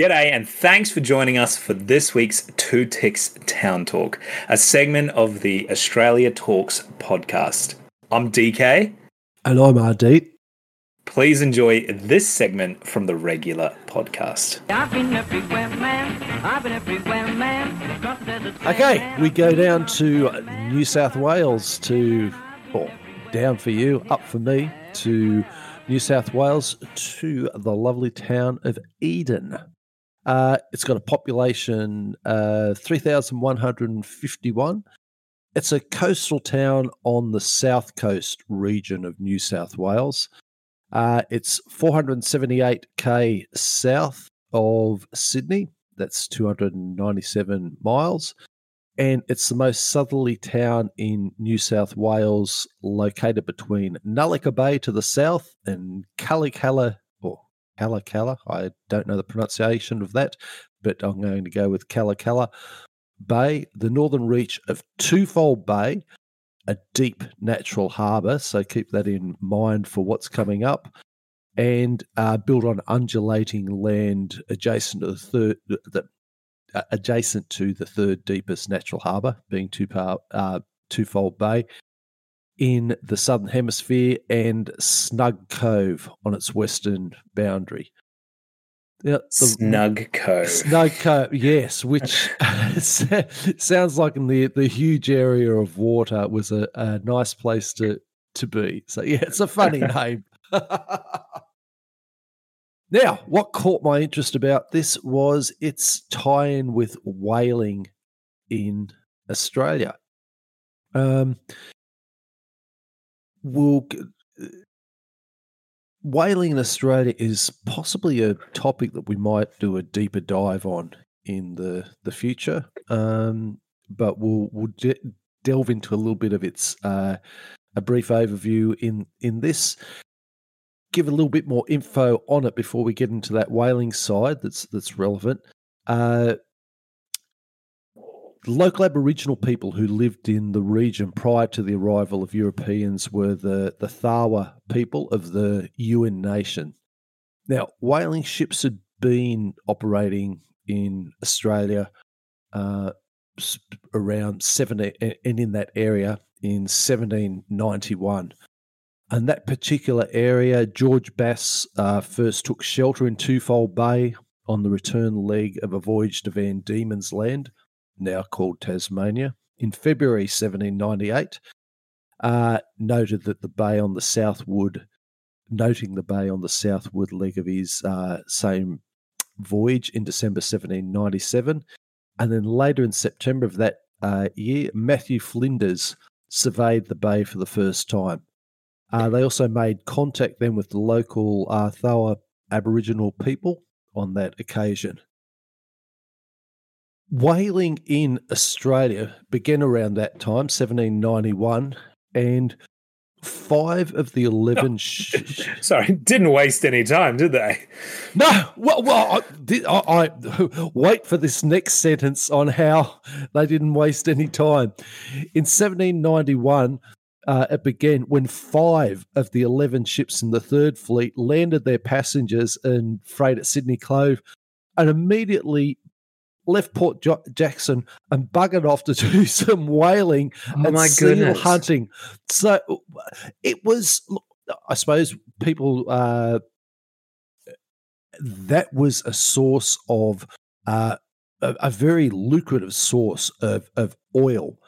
G'day, and thanks for joining us for this week's Two Ticks Town Talk, a segment of the Australia Talks podcast. I'm DK. And I'm RD. Please enjoy this segment from the regular podcast. Okay, we go down to New South Wales to, or down for you, up for me, to New South Wales to the lovely town of Eden. Uh, it's got a population uh, 3,151. It's a coastal town on the south coast region of New South Wales. Uh, it's 478k south of Sydney. That's 297 miles. And it's the most southerly town in New South Wales, located between Nullica Bay to the south and Kalakalla Kalakalla. I don't know the pronunciation of that, but I'm going to go with Kalakalla Bay, the northern reach of Twofold Bay, a deep natural harbour. So keep that in mind for what's coming up. And uh, built on undulating land adjacent to the third, the, uh, adjacent to the third deepest natural harbour, being two uh, Twofold Bay in the southern hemisphere and Snug Cove on its western boundary. The, Snug Cove. Snug Cove, yes, which sounds like in the the huge area of water was a, a nice place to to be. So yeah, it's a funny name. now, what caught my interest about this was its tie-in with whaling in Australia. Um, will uh, whaling in Australia is possibly a topic that we might do a deeper dive on in the the future. Um, but we'll we'll de- delve into a little bit of its uh, a brief overview in in this. Give a little bit more info on it before we get into that whaling side that's that's relevant. Uh, local Aboriginal people who lived in the region prior to the arrival of Europeans were the, the Thawa people of the Yuin Nation. Now, whaling ships had been operating in Australia uh, around 70 and in that area in 1791. And that particular area, George Bass uh, first took shelter in Twofold Bay on the return leg of a voyage to Van Diemen's Land now called Tasmania, in February 1798, uh, noted that the bay on the southward, noting the bay on the southward leg of his uh, same voyage in December 1797. And then later in September of that uh, year, Matthew Flinders surveyed the bay for the first time. Uh, they also made contact then with the local uh, Thawa Aboriginal people on that occasion. Whaling in Australia began around that time, 1791, and five of the 11 sh- sorry didn't waste any time did they? No well, well I, I, I, wait for this next sentence on how they didn't waste any time. In 1791 uh, it began when five of the 11 ships in the third fleet landed their passengers and freight at sydney cove and immediately left Port jo- Jackson and buggered off to do some whaling oh and seal goodness. hunting. So it was, I suppose, people. Uh, that was a source of uh, a, a, very lucrative source of of oil.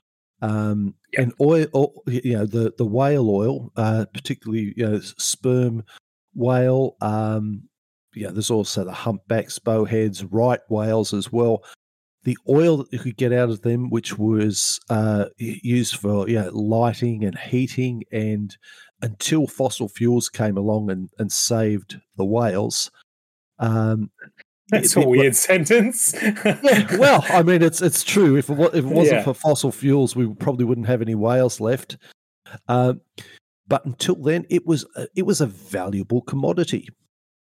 Um, yep. And oil, you know, the the whale oil, uh, particularly you know, sperm whale, um, yeah, there's also the humpbacks, bowheads, right whales as well. The oil that you could get out of them, which was uh, used for yeah, lighting and heating, and until fossil fuels came along and, and saved the whales. Um, That's it, a weird sentence. yeah, well, I mean, it's it's true. If it, if it wasn't yeah. for fossil fuels, we probably wouldn't have any whales left. Um, but until then, it was it was a valuable commodity.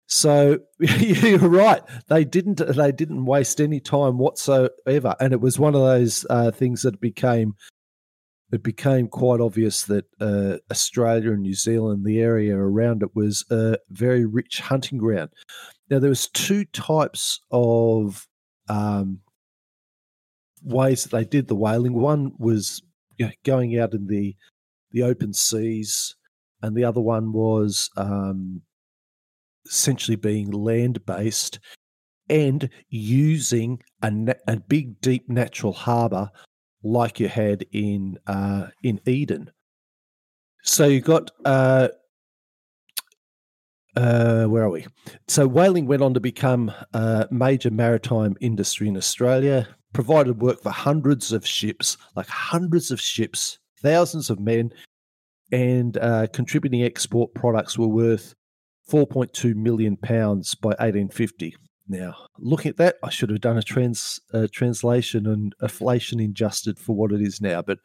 So you're right. They didn't. They didn't waste any time whatsoever, and it was one of those uh, things that became. It became quite obvious that uh, Australia and New Zealand, the area around it, was a very rich hunting ground. Now there was two types of um, ways that they did the whaling. One was you know, going out in the the open seas, and the other one was um, essentially being land based and using a, a big, deep natural harbour like you had in uh, in Eden. So you got uh, uh, where are we? So whaling went on to become a major maritime industry in Australia, provided work for hundreds of ships, like hundreds of ships, thousands of men, and uh, contributing export products were worth 4.2 million pounds by 1850. Now, looking at that, I should have done a trans uh, translation and inflation adjusted for what it is now. But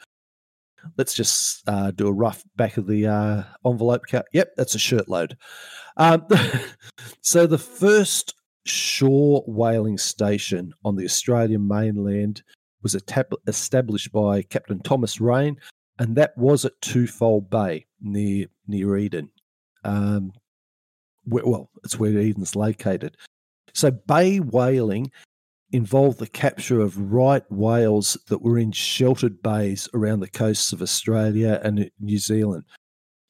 let's just uh, do a rough back of the uh, envelope count. Yep, that's a shirt load. Um, so the first shore whaling station on the Australian mainland was established by Captain Thomas Raine, and that was at Twofold Bay near near Eden. Um, where, well, it's where Eden's located. So bay whaling involved the capture of right whales that were in sheltered bays around the coasts of Australia and New Zealand.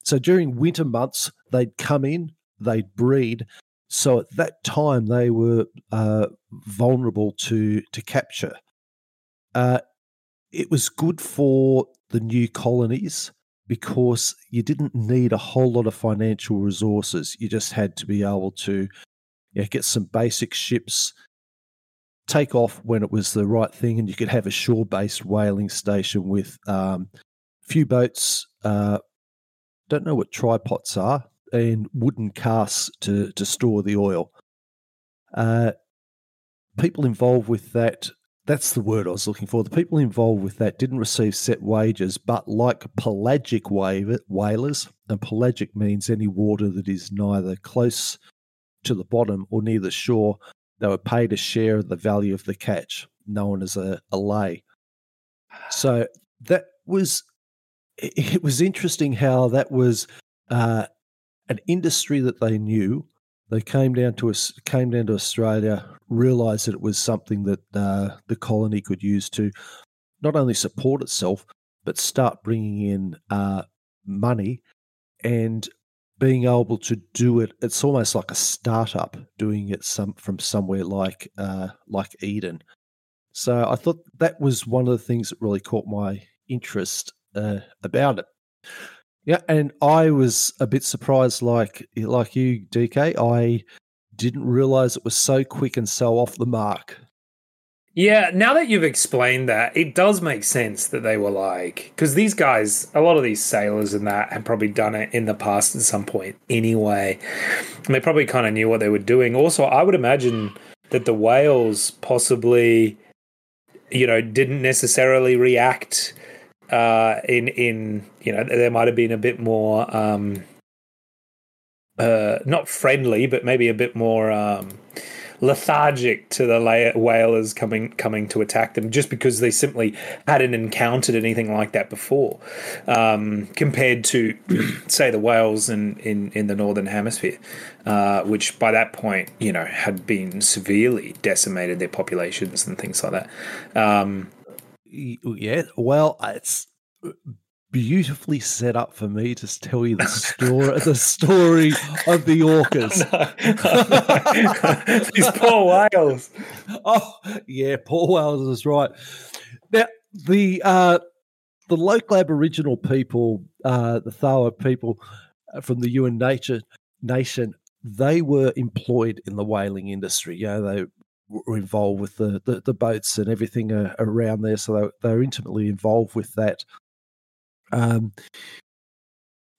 So during winter months, they'd come in, they'd breed. So at that time, they were uh, vulnerable to to capture. Uh, it was good for the new colonies because you didn't need a whole lot of financial resources. You just had to be able to yeah, get some basic ships, take off when it was the right thing, and you could have a shore based whaling station with um, a few boats. Uh, don't know what tripods are, and wooden casks to, to store the oil. Uh, people involved with that that's the word I was looking for. The people involved with that didn't receive set wages, but like pelagic whalers, and pelagic means any water that is neither close to the bottom or near the shore, they were paid a share of the value of the catch, known as a, a lay. So that was it was interesting how that was uh, an industry that they knew. They came down to us, came down to Australia, realised that it was something that uh, the colony could use to not only support itself but start bringing in uh, money and being able to do it it's almost like a startup doing it some from somewhere like uh, like Eden. So I thought that was one of the things that really caught my interest uh, about it. Yeah, and I was a bit surprised, like like you, DK. I didn't realize it was so quick and so off the mark. Yeah, now that you've explained that, it does make sense that they were like, because these guys, a lot of these sailors and that had probably done it in the past at some point anyway. And they probably kind of knew what they were doing. Also, I would imagine that the whales possibly, you know, didn't necessarily react uh, in, in, you know, there might have been a bit more, um, uh, not friendly, but maybe a bit more, um, lethargic to the whalers coming coming to attack them just because they simply hadn't encountered anything like that before um, compared to say the whales in, in, in the northern hemisphere uh, which by that point you know had been severely decimated their populations and things like that. Um, yeah well it's beautifully set up for me to tell you the story the story of the orcas. These poor whales. Oh yeah, poor whales is right. Now the uh, the local Aboriginal people, uh, the Thawa people uh, from the Yuin Nature Nation, they were employed in the whaling industry. You know, they were involved with the, the, the boats and everything uh, around there, so they, they were intimately involved with that. Um,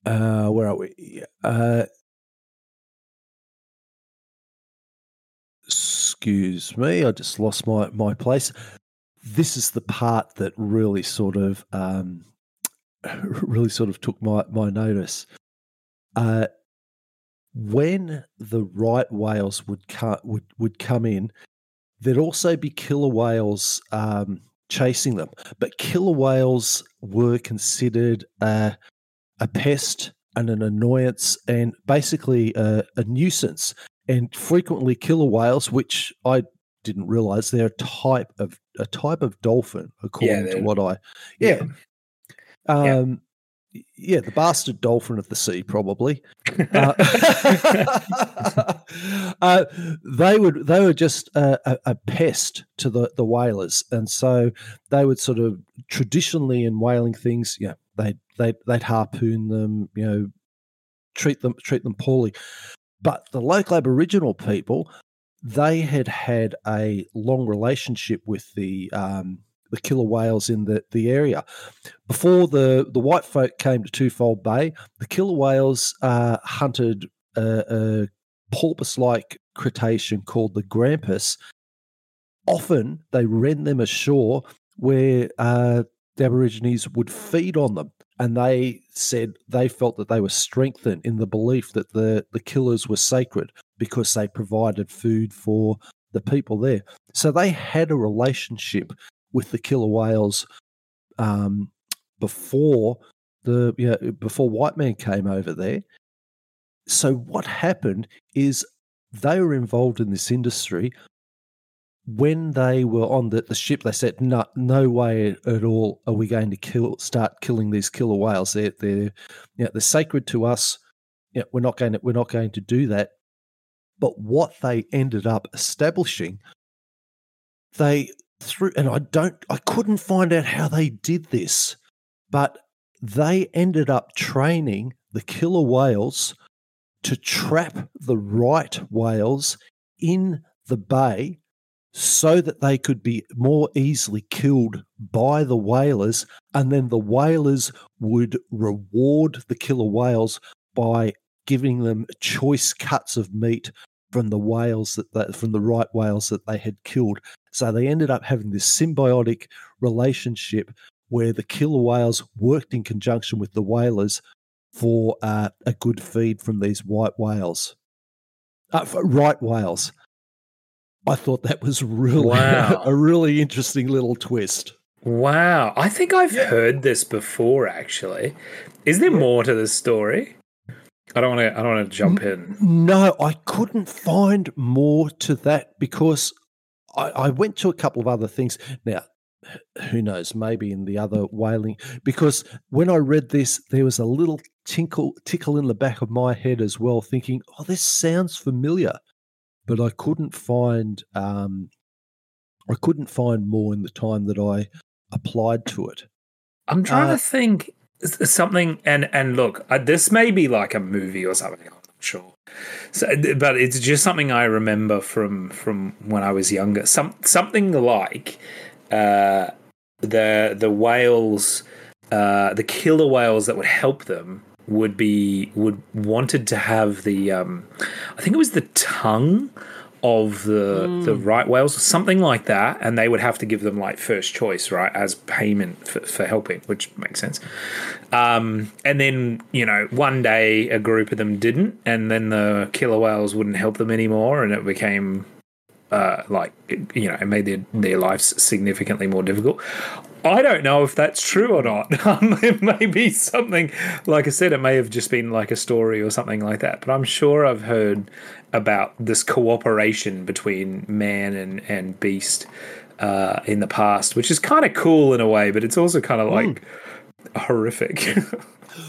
uh, where are we? Uh, excuse me, I just lost my my place. This is the part that really sort of um, really sort of took my my notice. Uh, when the right whales would come would would come in, there'd also be killer whales um, chasing them. But killer whales were considered a, a pest and an annoyance and basically a, a nuisance. and frequently killer whales, which I didn't realize they're a type of a type of dolphin, according yeah, to what I yeah. yeah. Um, yeah, the bastard dolphin of the sea, probably. Uh, uh, they would they were just a, a, pest to the, the whalers, and so they would sort of traditionally in whaling things, yeah, they they they'd harpoon them, you know, treat them treat them poorly. But the local Aboriginal people, they had had a long relationship with the um, the killer whales in the, the area. Before the, the white folk came to Twofold Bay, the killer whales uh, hunted a, a porpoise like cetacean called the grampus. Often they ran them ashore where uh, the Aborigines would feed on them. And they said they felt that they were strengthened in the belief that the, the killers were sacred because they provided food for the people there. So they had a relationship with the killer whales um, before the you know, before white man came over there. So what happened is they were involved in this industry when they were on the, the ship, they said, "No, no way at all are we going to kill, start killing these killer whales. They're, they're, you know, they're sacred to us. You know, we're not going to, we're not going to do that." But what they ended up establishing, they through, and I don't, I couldn't find out how they did this, but they ended up training the killer whales to trap the right whales in the bay so that they could be more easily killed by the whalers, and then the whalers would reward the killer whales by giving them choice cuts of meat from the whales that they, from the right whales that they had killed. So they ended up having this symbiotic relationship where the killer whales worked in conjunction with the whalers for uh, a good feed from these white whales, uh, right whales. I thought that was really wow. a really interesting little twist. Wow, I think I've yeah. heard this before. Actually, is there more to this story? I don't want to. I don't want to jump in. No, I couldn't find more to that because I, I went to a couple of other things. Now, who knows? Maybe in the other whaling, because when I read this, there was a little tinkle tickle in the back of my head as well, thinking, "Oh, this sounds familiar," but I couldn't find. Um, I couldn't find more in the time that I applied to it. I'm trying uh, to think something and and look uh, this may be like a movie or something i'm not sure. So, but it's just something i remember from from when i was younger. Some something like uh the the whales uh the killer whales that would help them would be would wanted to have the um i think it was the tongue of the mm. the right whales, or something like that, and they would have to give them like first choice, right, as payment for, for helping, which makes sense. Um, and then you know, one day a group of them didn't, and then the killer whales wouldn't help them anymore, and it became uh, like you know, it made their their lives significantly more difficult. I don't know if that's true or not. Um, it may be something, like I said, it may have just been like a story or something like that. But I'm sure I've heard about this cooperation between man and and beast uh, in the past, which is kind of cool in a way, but it's also kind of like mm. horrific.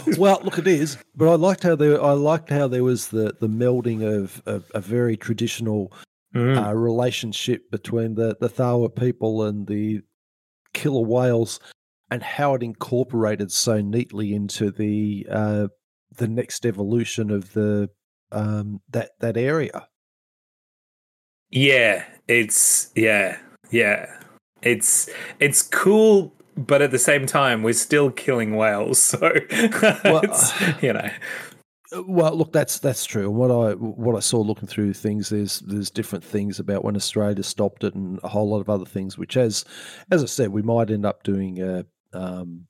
well, look, it is, but I liked how there. I liked how there was the the melding of, of a very traditional mm. uh, relationship between the the Thawa people and the killer whales, and how it incorporated so neatly into the uh, the next evolution of the um, that that area. Yeah, it's yeah, yeah. It's it's cool, but at the same time, we're still killing whales. So well, you know. Uh, well, look, that's that's true. And what I what I saw looking through things, there's there's different things about when Australia stopped it, and a whole lot of other things. Which, as as I said, we might end up doing a um,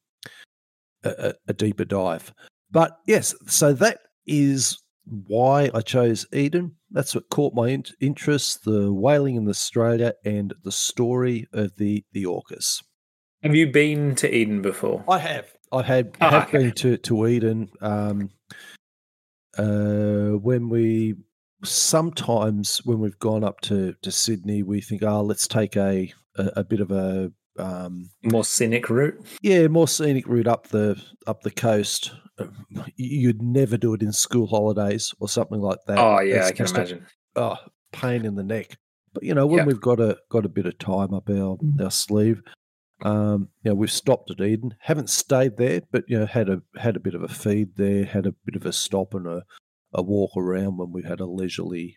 a, a deeper dive. But yes, so that is why I chose Eden. That's what caught my in- interest: the whaling in Australia and the story of the the orcas. Have you been to Eden before? I have. I had oh, have okay. been to to Eden. Um, uh, when we sometimes when we've gone up to, to Sydney, we think, oh, let's take a, a, a bit of a um, more scenic route. Yeah, more scenic route up the up the coast. You'd never do it in school holidays or something like that. Oh yeah, it's I can imagine. A, oh, pain in the neck. But you know, when yep. we've got a got a bit of time up our mm. our sleeve, um, you know, we've stopped at Eden. Haven't stayed there, but you know, had a had a bit of a feed there, had a bit of a stop and a, a walk around when we had a leisurely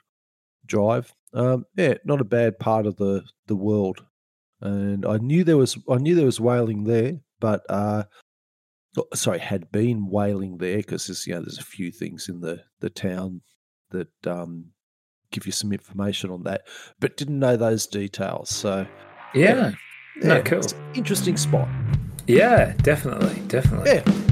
drive. Um, yeah, not a bad part of the the world. And I knew there was I knew there was whaling there, but uh, oh, sorry, had been whaling there because there's you know there's a few things in the the town that um, give you some information on that, but didn't know those details. So yeah, yeah, no, cool, interesting spot. Yeah, definitely, definitely. Yeah.